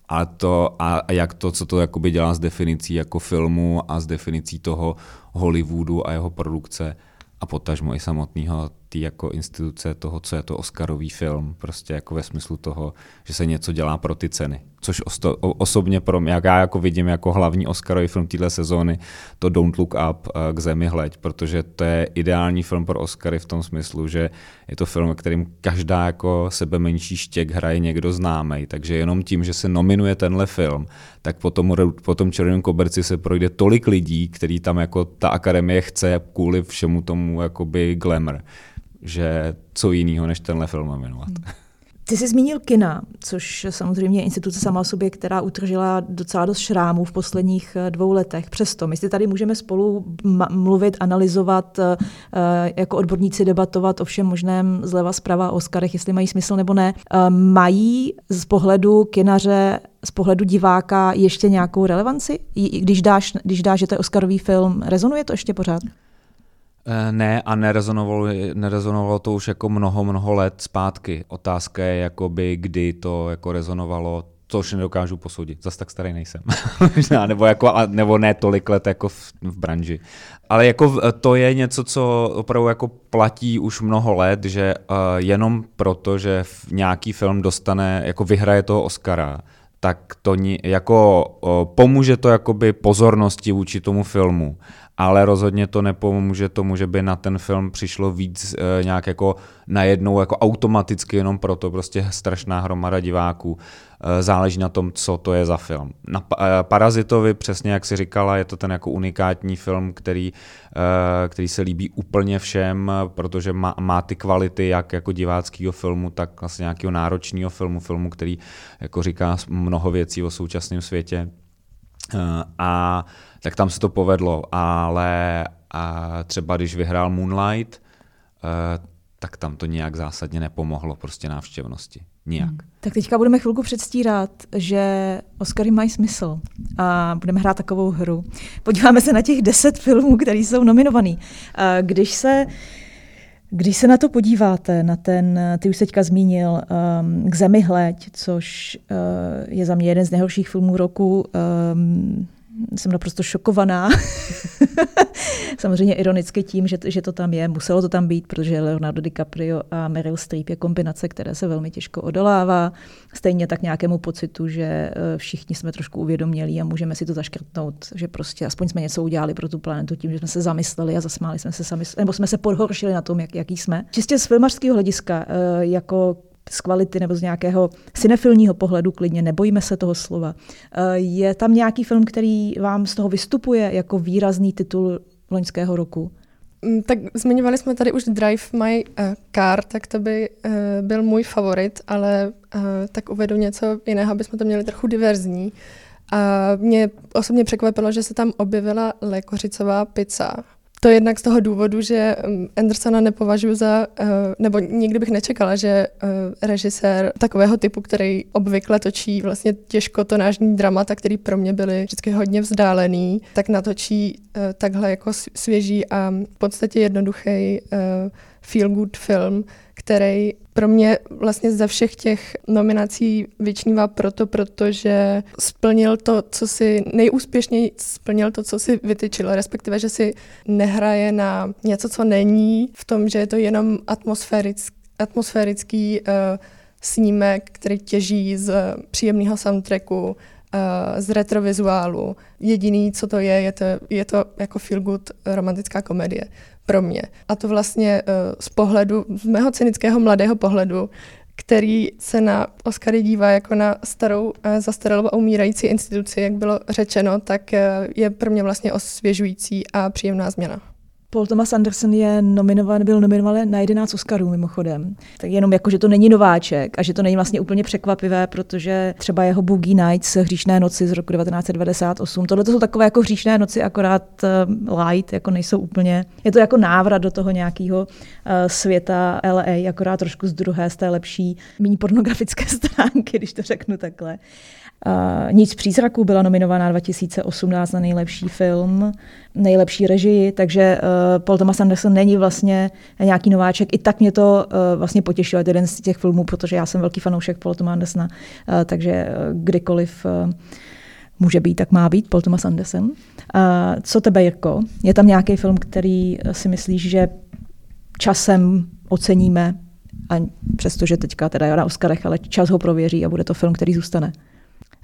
A, to, a jak to, co to jakoby dělá s definicí jako filmu a s definicí toho Hollywoodu a jeho produkce a potažmo i samotného té jako instituce toho, co je to Oscarový film, prostě jako ve smyslu toho, že se něco dělá pro ty ceny což osto, osobně pro mě, jak já jako vidím jako hlavní Oscarový film téhle sezóny, to Don't Look Up eh, k zemi hleď, protože to je ideální film pro Oscary v tom smyslu, že je to film, kterým každá jako sebe menší štěk hraje někdo známý, takže jenom tím, že se nominuje tenhle film, tak potom po tom červeném koberci se projde tolik lidí, který tam jako ta akademie chce kvůli všemu tomu jakoby glamour, že co jiného než tenhle film nominovat. Hmm. Ty jsi zmínil kina, což samozřejmě je instituce sama o sobě, která utržila docela dost šrámů v posledních eh, dvou letech. Přesto my si tady můžeme spolu mluvit, analyzovat, eh, eh, jako odborníci debatovat o všem možném zleva zprava o Oscarech, jestli mají smysl nebo ne. Mají z pohledu kinaře z pohledu diváka ještě nějakou relevanci? Když dáš, když dáš, že to je Oscarový film, rezonuje to ještě pořád? Eh, ne a nerezonovalo, nerezonovalo to už jako mnoho, mnoho let zpátky. Otázka je, jakoby, kdy to jako rezonovalo, to už nedokážu posoudit. Zas tak starý nejsem. nebo, jako, nebo ne tolik let jako v, v branži. Ale jako to je něco, co opravdu jako platí už mnoho let, že uh, jenom proto, že nějaký film dostane, jako vyhraje toho Oscara, tak to ni, jako uh, pomůže to jakoby pozornosti vůči tomu filmu ale rozhodně to nepomůže tomu, že by na ten film přišlo víc e, nějak jako najednou jako automaticky jenom proto, prostě strašná hromada diváků. E, záleží na tom, co to je za film. Na e, Parazitovi, přesně jak si říkala, je to ten jako unikátní film, který, e, který se líbí úplně všem, protože má, má ty kvality jak jako diváckého filmu, tak vlastně nějakého náročného filmu, filmu, který jako říká mnoho věcí o současném světě. A tak tam se to povedlo, ale a třeba když vyhrál Moonlight, eh, tak tam to nějak zásadně nepomohlo prostě návštěvnosti. Nijak. Hmm. Tak teďka budeme chvilku předstírat, že Oscary mají smysl a budeme hrát takovou hru. Podíváme se na těch deset filmů, které jsou nominovaný. Když se když se na to podíváte, na ten, ty už teďka zmínil, um, K zemi hleď, což uh, je za mě jeden z nejhorších filmů roku, um, jsem naprosto šokovaná. Samozřejmě ironicky tím, že, že to tam je. Muselo to tam být, protože Leonardo DiCaprio a Meryl Streep je kombinace, které se velmi těžko odolává. Stejně tak nějakému pocitu, že eh, všichni jsme trošku uvědomělí a můžeme si to zaškrtnout, že prostě aspoň jsme něco udělali pro tu planetu tím, že jsme se zamysleli a zasmáli jsme se sami, nebo jsme se podhoršili na tom, jak, jaký jsme. Čistě z filmařského hlediska, eh, jako z kvality nebo z nějakého cinefilního pohledu klidně, nebojíme se toho slova. Eh, je tam nějaký film, který vám z toho vystupuje jako výrazný titul loňského roku? Mm, tak zmiňovali jsme tady už Drive My uh, Car, tak to by uh, byl můj favorit, ale tak uvedu něco jiného, aby jsme to měli trochu diverzní. A mě osobně překvapilo, že se tam objevila lékořicová pizza to jednak z toho důvodu, že um, Andersona nepovažuji za, uh, nebo nikdy bych nečekala, že uh, režisér takového typu, který obvykle točí vlastně těžkotonážní dramata, který pro mě byly vždycky hodně vzdálený, tak natočí uh, takhle jako svěží a v podstatě jednoduchý feel good film, který pro mě vlastně ze všech těch nominací vyčnívá proto, protože splnil to, co si nejúspěšněji splnil to, co si vytyčil, respektive, že si nehraje na něco, co není, v tom, že je to jenom atmosférický, atmosférický uh, snímek, který těží z příjemného soundtracku, uh, z retrovizuálu. Jediný, co to je, je to, je to jako feel good romantická komedie pro mě. A to vlastně uh, z pohledu, z mého cynického mladého pohledu, který se na Oscary dívá jako na starou, uh, zastaralou a umírající instituci, jak bylo řečeno, tak uh, je pro mě vlastně osvěžující a příjemná změna. Paul Thomas Anderson je nominovan, byl nominován na 11 Oscarů mimochodem. Tak jenom jako, že to není nováček a že to není vlastně úplně překvapivé, protože třeba jeho Boogie Nights, Hříšné noci z roku 1998, tohle to jsou takové jako Hříšné noci, akorát uh, light, jako nejsou úplně, je to jako návrat do toho nějakého uh, světa LA, akorát trošku z druhé, z té lepší, méně pornografické stránky, když to řeknu takhle. Uh, Nic přízraků byla nominovaná 2018 na nejlepší film, nejlepší režii, takže uh, Paul Thomas Anderson není vlastně nějaký nováček. I tak mě to uh, vlastně potěšilo, je jeden z těch filmů, protože já jsem velký fanoušek Paul Thomas Andersona, uh, takže uh, kdykoliv uh, může být, tak má být Paul Thomas Anderson. Uh, co tebe, Jirko? Je tam nějaký film, který si myslíš, že časem oceníme, a přestože teďka teda je na Oscarech, ale čas ho prověří a bude to film, který zůstane?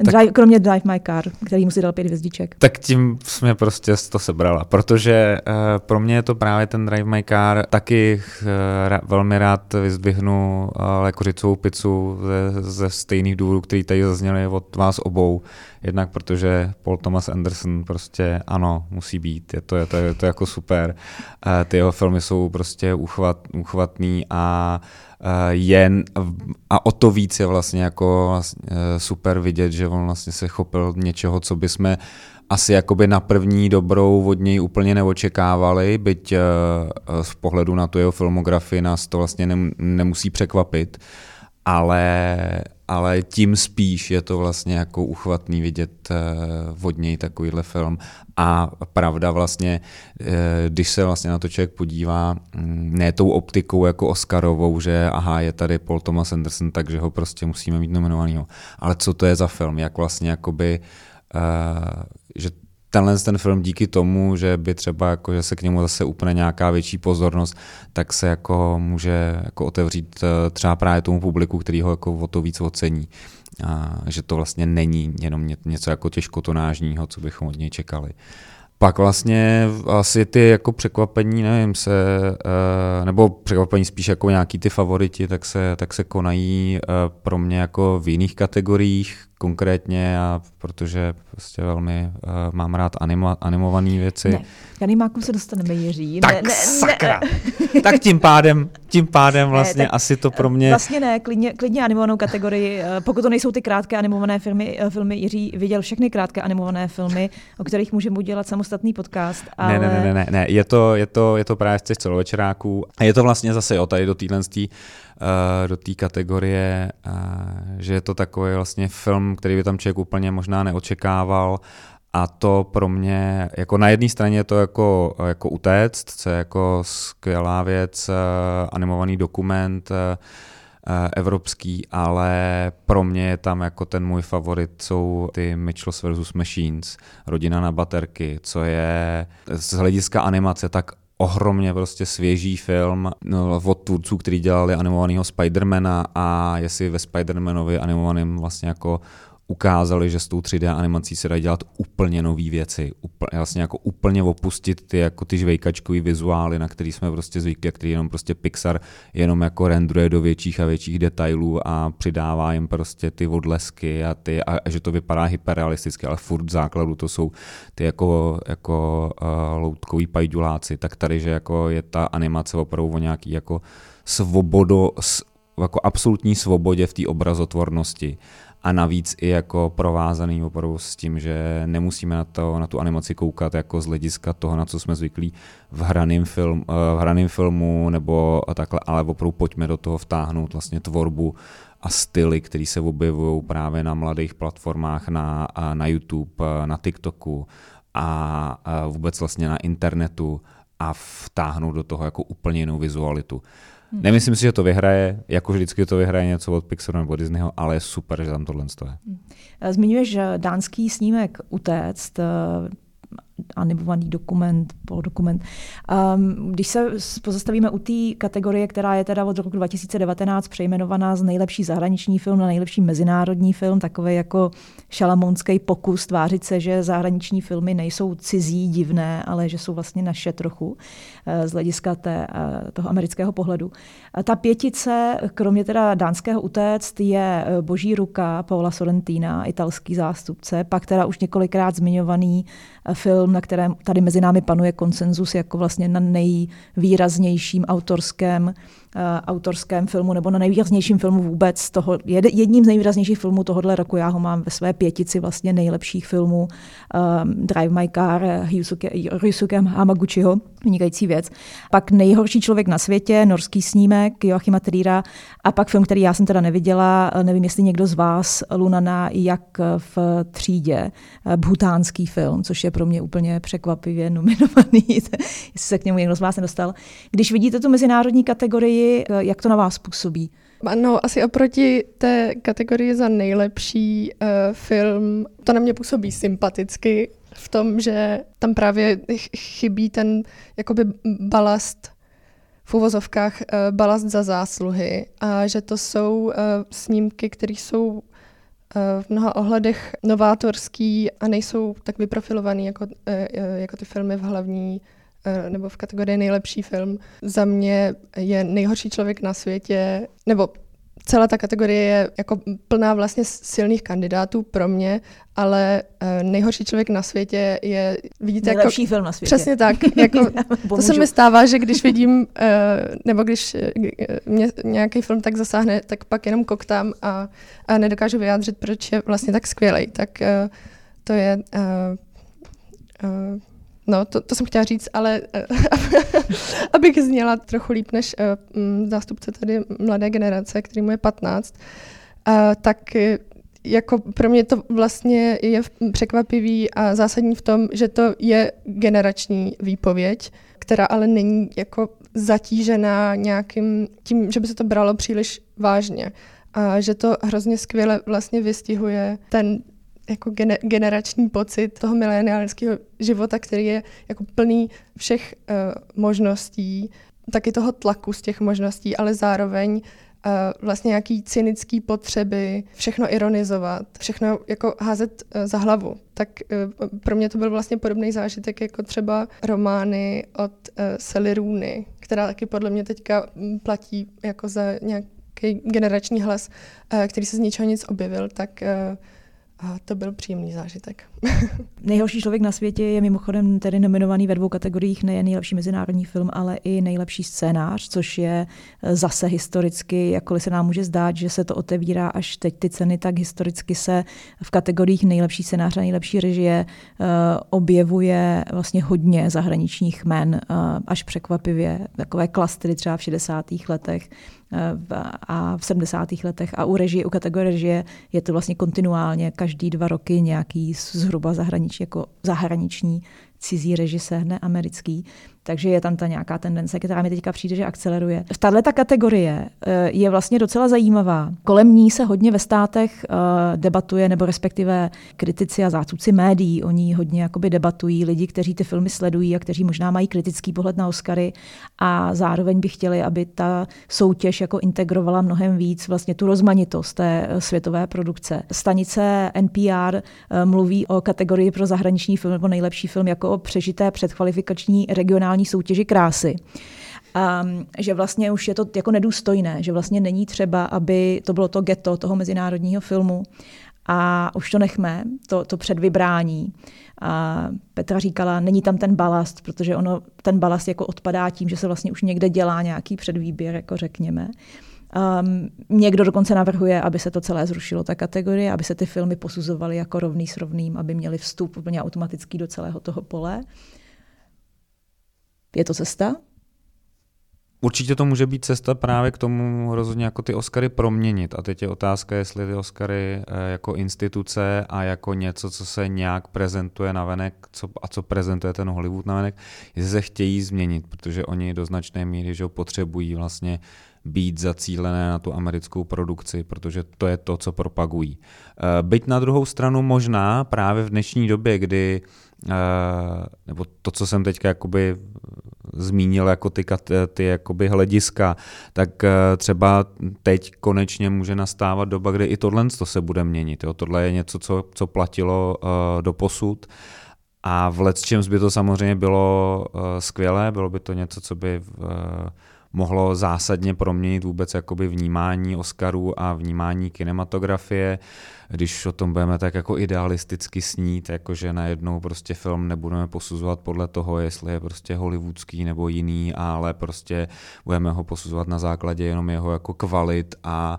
Drive, kromě Drive My Car, který mu si dal pět hvězdiček. Tak tím jsme prostě to sebrala, protože uh, pro mě je to právě ten Drive My Car. Taky uh, velmi rád vyzdvihnu uh, lékořicovou pizzu ze, ze stejných důvodů, které tady zazněly od vás obou. Jednak protože Paul Thomas Anderson prostě ano, musí být, je to, je to, je to jako super. Uh, ty jeho filmy jsou prostě uchvat, uchvatný a je a o to víc je vlastně jako vlastně super vidět, že on vlastně se chopil něčeho, co bychom asi jakoby na první dobrou od něj úplně neočekávali, byť z pohledu na tu jeho filmografii nás to vlastně nemusí překvapit, ale, ale tím spíš je to vlastně jako uchvatný vidět od něj takovýhle film. A pravda vlastně, když se vlastně na to člověk podívá, mm, ne tou optikou jako Oscarovou, že aha, je tady Paul Thomas Anderson, takže ho prostě musíme mít nominovanýho. Ale co to je za film, jak vlastně jakoby, že tenhle ten film díky tomu, že by třeba jako, že se k němu zase úplně nějaká větší pozornost, tak se jako může jako otevřít eh, třeba právě tomu publiku, který ho jako o to víc ocení. A že to vlastně není jenom něco jako těžkotonážního, co bychom od něj čekali. Pak vlastně asi ty jako překvapení, nevím, se, eh, nebo překvapení spíš jako nějaký ty favoriti, tak se, tak se konají eh, pro mě jako v jiných kategoriích, konkrétně, a protože prostě velmi uh, mám rád anima, animované věci. Ne, k animákům se dostaneme Jiří. Tak ne, ne, sakra. Ne. tak tím pádem, tím pádem vlastně ne, asi to pro mě... Vlastně ne, klidně, klidně animovanou kategorii. Eh, pokud to nejsou ty krátké animované filmy, eh, filmy Jiří viděl všechny krátké animované filmy, o kterých můžeme udělat samostatný podcast. Ale... Ne, ne, ne, ne, ne, je to, je to, je to právě z těch celovečeráků. A je to vlastně zase jo, tady do téhle Eh, do té kategorie, eh, že je to takový vlastně film, který by tam člověk úplně možná neočekával a to pro mě, jako na jedné straně je to jako, jako utéct, co je jako skvělá věc, eh, animovaný dokument, evropský, ale pro mě je tam jako ten můj favorit jsou ty Mitchells vs. Machines, Rodina na baterky, co je z hlediska animace tak ohromně prostě svěží film no, od tvůrců, kteří dělali animovaného Spidermana a jestli ve Spidermanovi animovaném vlastně jako ukázali, že s tou 3D animací se dají dělat úplně nové věci, úplně, vlastně jako úplně opustit ty jako ty žvejkačkový vizuály, na který jsme prostě zvyklí, a který jenom prostě Pixar jenom jako rendruje do větších a větších detailů a přidává jim prostě ty odlesky a, ty, a, a že to vypadá hyperrealisticky, ale furt v základu to jsou ty jako, jako uh, loutkový pajduláci, tak tady, že jako je ta animace opravdu o nějaký jako svobodo, jako absolutní svobodě v té obrazotvornosti a navíc i jako provázaný opravdu s tím, že nemusíme na, to, na tu animaci koukat jako z hlediska toho, na co jsme zvyklí v hraném, film, eh, v hraném filmu nebo takhle, ale opravdu pojďme do toho vtáhnout vlastně tvorbu a styly, které se objevují právě na mladých platformách, na, na YouTube, na TikToku a vůbec vlastně na internetu a vtáhnout do toho jako úplně jinou vizualitu. Hmm. Nemyslím si, že to vyhraje, jako vždycky to vyhraje něco od Pixaru nebo Disneyho, ale je super, že tam tohle stojí. Hmm. Zmiňuješ dánský snímek Utéct, animovaný dokument, polodokument. Um, když se pozastavíme u té kategorie, která je teda od roku 2019 přejmenovaná z nejlepší zahraniční film na nejlepší mezinárodní film, takový jako šalamonský pokus tvářit se, že zahraniční filmy nejsou cizí, divné, ale že jsou vlastně naše trochu uh, z hlediska té, uh, toho amerického pohledu. Ta pětice, kromě teda dánského utéct, je uh, Boží ruka Paula Sorrentina, italský zástupce, pak teda už několikrát zmiňovaný film, na kterém tady mezi námi panuje konsenzus jako vlastně na nejvýraznějším autorském autorském filmu nebo na nejvýraznějším filmu vůbec. Toho, jedním z nejvýraznějších filmů tohohle roku, já ho mám ve své pětici vlastně nejlepších filmů um, Drive My Car Ryusuke Hamaguchiho, vynikající věc. Pak Nejhorší člověk na světě, norský snímek Joachima Trýra a pak film, který já jsem teda neviděla, eh, nevím, jestli někdo z vás, Lunana, jak v třídě, bhutánský film, což je pro mě úplně překvapivě nominovaný, jestli se k němu někdo z vás nedostal. Když vidíte tu mezinárodní kategorii, kategorii, jak to na vás působí? No, asi oproti té kategorii za nejlepší uh, film, to na mě působí sympaticky v tom, že tam právě chybí ten jakoby balast v uvozovkách uh, balast za zásluhy a že to jsou uh, snímky, které jsou v mnoha ohledech novátorský a nejsou tak vyprofilovaný jako, jako ty filmy v hlavní Eh, nebo v kategorii nejlepší film. Za mě je nejhorší člověk na světě, nebo celá ta kategorie je jako plná vlastně silných kandidátů pro mě, ale uh, nejhorší člověk na světě je, vidíte, Nejlepší jako, film na světě. Přesně tak. Jako, to se mi stává, že když vidím, uh, nebo když mě nějaký film tak zasáhne, tak pak jenom koktám a, a nedokážu vyjádřit, proč je vlastně tak skvělý. Tak to je... Uh, uh, No, to, to jsem chtěla říct, ale abych zněla trochu líp než uh, zástupce tady mladé generace, který mu je 15, uh, tak jako pro mě to vlastně je překvapivý a zásadní v tom, že to je generační výpověď, která ale není jako zatížená nějakým tím, že by se to bralo příliš vážně. A že to hrozně skvěle vlastně vystihuje ten jako generační pocit toho mileniálského života, který je jako plný všech uh, možností, taky toho tlaku z těch možností, ale zároveň uh, vlastně nějaký cynický potřeby, všechno ironizovat, všechno jako házet uh, za hlavu. Tak uh, pro mě to byl vlastně podobný zážitek jako třeba romány od uh, Sally která taky podle mě teďka mm, platí jako za nějaký generační hlas, uh, který se z ničeho nic objevil, tak uh, a to byl příjemný zážitek. Nejhorší člověk na světě je mimochodem tedy nominovaný ve dvou kategoriích, nejen nejlepší mezinárodní film, ale i nejlepší scénář, což je eh, zase historicky, jakkoliv se nám může zdát, že se to otevírá až teď ty ceny, tak historicky se v kategoriích nejlepší scénář a nejlepší režie uh, objevuje vlastně hodně zahraničních men, uh, až překvapivě, takové klastry třeba v 60. letech a v 70. letech. A u režie, u kategorie režie je to vlastně kontinuálně každý dva roky nějaký zhruba zahraniční, jako zahraniční cizí režisér, ne americký. Takže je tam ta nějaká tendence, která mi teďka přijde, že akceleruje. Tahle ta kategorie eh, je vlastně docela zajímavá. Kolem ní se hodně ve státech eh, debatuje, nebo respektive kritici a zástupci médií o ní hodně jakoby debatují, lidi, kteří ty filmy sledují a kteří možná mají kritický pohled na Oscary a zároveň by chtěli, aby ta soutěž jako integrovala mnohem víc vlastně tu rozmanitost té eh, světové produkce. Stanice NPR mluví o kategorii pro zahraniční film nebo nejlepší film jako o přežité předkvalifikační regionální regionální soutěži krásy. A že vlastně už je to jako nedůstojné, že vlastně není třeba, aby to bylo to ghetto toho mezinárodního filmu a už to nechme, to, to předvybrání. A Petra říkala, není tam ten balast, protože ono, ten balast jako odpadá tím, že se vlastně už někde dělá nějaký předvýběr, jako řekněme. Um, někdo dokonce navrhuje, aby se to celé zrušilo, ta kategorie, aby se ty filmy posuzovaly jako rovný s rovným, aby měli vstup úplně automatický do celého toho pole. Je to cesta? Určitě to může být cesta právě k tomu rozhodně jako ty Oscary proměnit. A teď je otázka, jestli ty Oscary eh, jako instituce a jako něco, co se nějak prezentuje na venek co, a co prezentuje ten Hollywood na venek, jestli se chtějí změnit, protože oni do značné míry že potřebují vlastně být zacílené na tu americkou produkci, protože to je to, co propagují. Eh, byť na druhou stranu možná právě v dnešní době, kdy nebo to, co jsem teďka jakoby zmínil jako ty, ty jakoby hlediska, tak eh, třeba teď konečně může nastávat doba, kdy i tohle to se bude měnit. Jo? Tohle je něco, co, co platilo uh, do posud. A v Let's by to samozřejmě bylo uh, skvělé, bylo by to něco, co by uh, mohlo zásadně proměnit vůbec jakoby vnímání Oscarů a vnímání kinematografie, když o tom budeme tak jako idealisticky snít, jakože najednou prostě film nebudeme posuzovat podle toho, jestli je prostě hollywoodský nebo jiný, ale prostě budeme ho posuzovat na základě jenom jeho jako kvalit a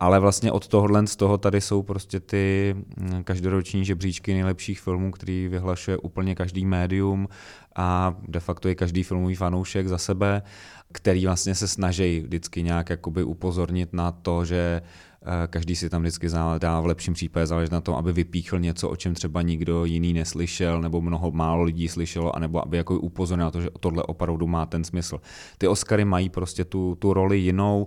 ale vlastně od tohohle z toho tady jsou prostě ty hm, každoroční žebříčky nejlepších filmů, který vyhlašuje úplně každý médium a de facto je každý filmový fanoušek za sebe který vlastně se snaží vždycky nějak jakoby upozornit na to, že každý si tam vždycky dá v lepším případě záležet na tom, aby vypíchl něco, o čem třeba nikdo jiný neslyšel, nebo mnoho málo lidí slyšelo, anebo aby jako upozornil na to, že tohle opravdu má ten smysl. Ty Oscary mají prostě tu, tu roli jinou,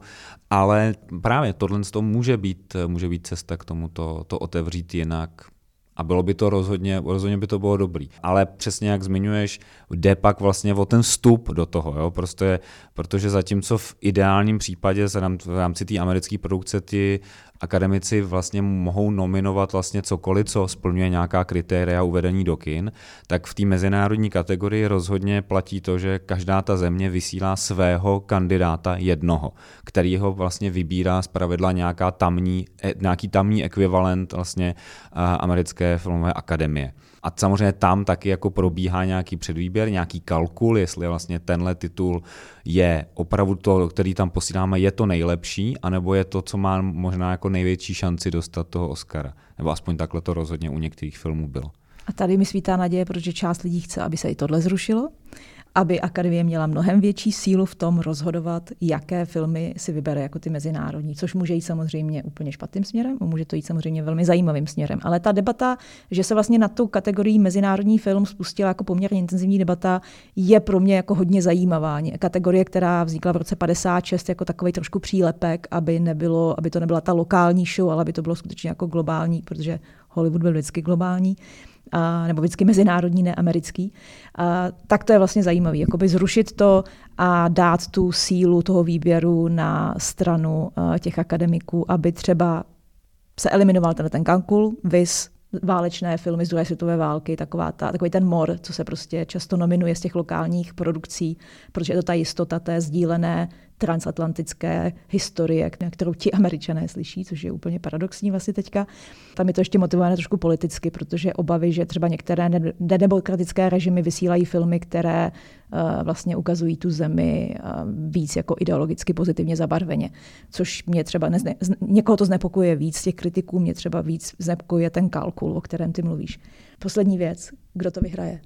ale právě tohle to může být, může být cesta k tomu to, to otevřít jinak, a bylo by to rozhodně, rozhodně by to bylo dobrý. Ale přesně jak zmiňuješ, jde pak vlastně o ten vstup do toho, jo? Prostě, protože zatímco v ideálním případě se nám v rámci té americké produkce ty akademici vlastně mohou nominovat vlastně cokoliv, co splňuje nějaká kritéria uvedení do kin, tak v té mezinárodní kategorii rozhodně platí to, že každá ta země vysílá svého kandidáta jednoho, který ho vlastně vybírá z pravidla nějaká tamní, e, nějaký tamní ekvivalent vlastně americké filmové akademie. A samozřejmě tam taky jako probíhá nějaký předvýběr, nějaký kalkul, jestli vlastně tenhle titul je opravdu to, který tam posíláme, je to nejlepší, anebo je to, co má možná jako největší šanci dostat toho Oscara. Nebo aspoň takhle to rozhodně u některých filmů bylo. A tady mi svítá naděje, protože část lidí chce, aby se i tohle zrušilo aby akademie měla mnohem větší sílu v tom rozhodovat, jaké filmy si vybere jako ty mezinárodní, což může jít samozřejmě úplně špatným směrem, může to jít samozřejmě velmi zajímavým směrem. Ale ta debata, že se vlastně nad tou kategorií mezinárodní film spustila jako poměrně intenzivní debata, je pro mě jako hodně zajímavá. Kategorie, která vznikla v roce 56 jako takový trošku přílepek, aby, nebylo, aby to nebyla ta lokální show, ale aby to bylo skutečně jako globální, protože Hollywood byl vždycky globální a, nebo vždycky mezinárodní, ne americký, a, tak to je vlastně zajímavé. Jakoby zrušit to a dát tu sílu toho výběru na stranu a, těch akademiků, aby třeba se eliminoval ten, ten kalkul, vys válečné filmy z druhé světové války, taková ta, takový ten mor, co se prostě často nominuje z těch lokálních produkcí, protože je to ta jistota té sdílené transatlantické historie, kterou ti američané slyší, což je úplně paradoxní vlastně teďka. Tam je to ještě motivované trošku politicky, protože obavy, že třeba některé nedemokratické režimy vysílají filmy, které uh, vlastně ukazují tu zemi uh, víc jako ideologicky pozitivně zabarveně, což mě třeba nezne, někoho to znepokuje víc, těch kritiků mě třeba víc znepokuje ten kalkul, o kterém ty mluvíš. Poslední věc, kdo to vyhraje?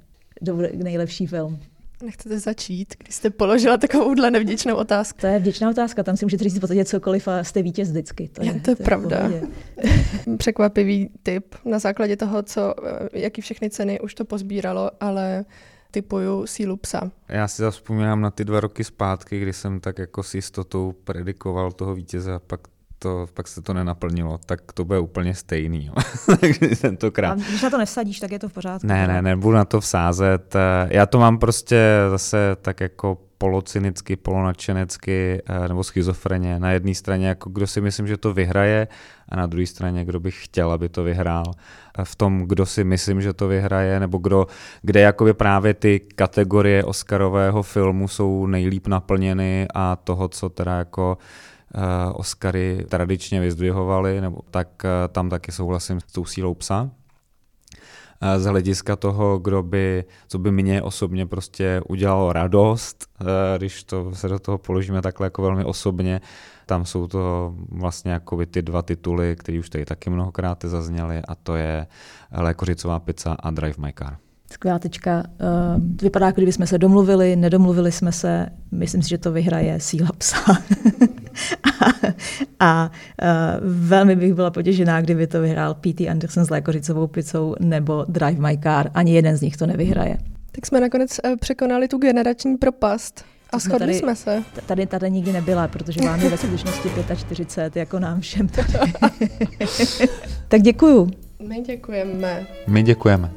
nejlepší film. Nechcete začít, když jste položila takovouhle nevděčnou otázku? To je vděčná otázka, tam si můžete říct v podstatě cokoliv a jste vítěz vždycky. To je, to je, to je pravda. Překvapivý tip na základě toho, co, eh, jaký všechny ceny už to pozbíralo, ale typuju sílu psa. Já si vzpomínám na ty dva roky zpátky, kdy jsem tak jako s jistotou predikoval toho vítěze a pak to, pak se to nenaplnilo, tak to bude úplně stejný. Jo. Takže tentokrát. A když na to nevsadíš, tak je to v pořádku. Ne, ne, nebudu na to vsázet. Já to mám prostě zase tak jako polocynicky, polonačenecky eh, nebo schizofreně. Na jedné straně, jako kdo si myslím, že to vyhraje, a na druhé straně, kdo bych chtěl, aby to vyhrál. V tom, kdo si myslím, že to vyhraje, nebo kdo, kde jakoby právě ty kategorie Oscarového filmu jsou nejlíp naplněny a toho, co teda jako Eh, Oscary tradičně vyzdvihovali, nebo tak eh, tam taky souhlasím s tou sílou psa. Eh, z hlediska toho, kdo by, co by mě osobně prostě udělalo radost, když to se do toho položíme takhle jako velmi osobně, tam jsou to vlastně jako ty dva tituly, které už tady taky mnohokrát zazněly a to je Lékořicová pizza a Drive My Car. Skvělá tečka. Uh, vypadá, jako kdyby jsme se domluvili, nedomluvili jsme se. Myslím si, že to vyhraje síla psa. a a uh, velmi bych byla potěžená, kdyby to vyhrál P.T. Anderson s lékořicovou pizzou nebo Drive My Car. Ani jeden z nich to nevyhraje. Tak jsme nakonec eh, překonali tu generační propast. A shodli tady, jsme se. Tady, tady nikdy nebyla, protože vám je ve skutečnosti 45, jako nám všem. tak děkuju. My děkujeme. My děkujeme.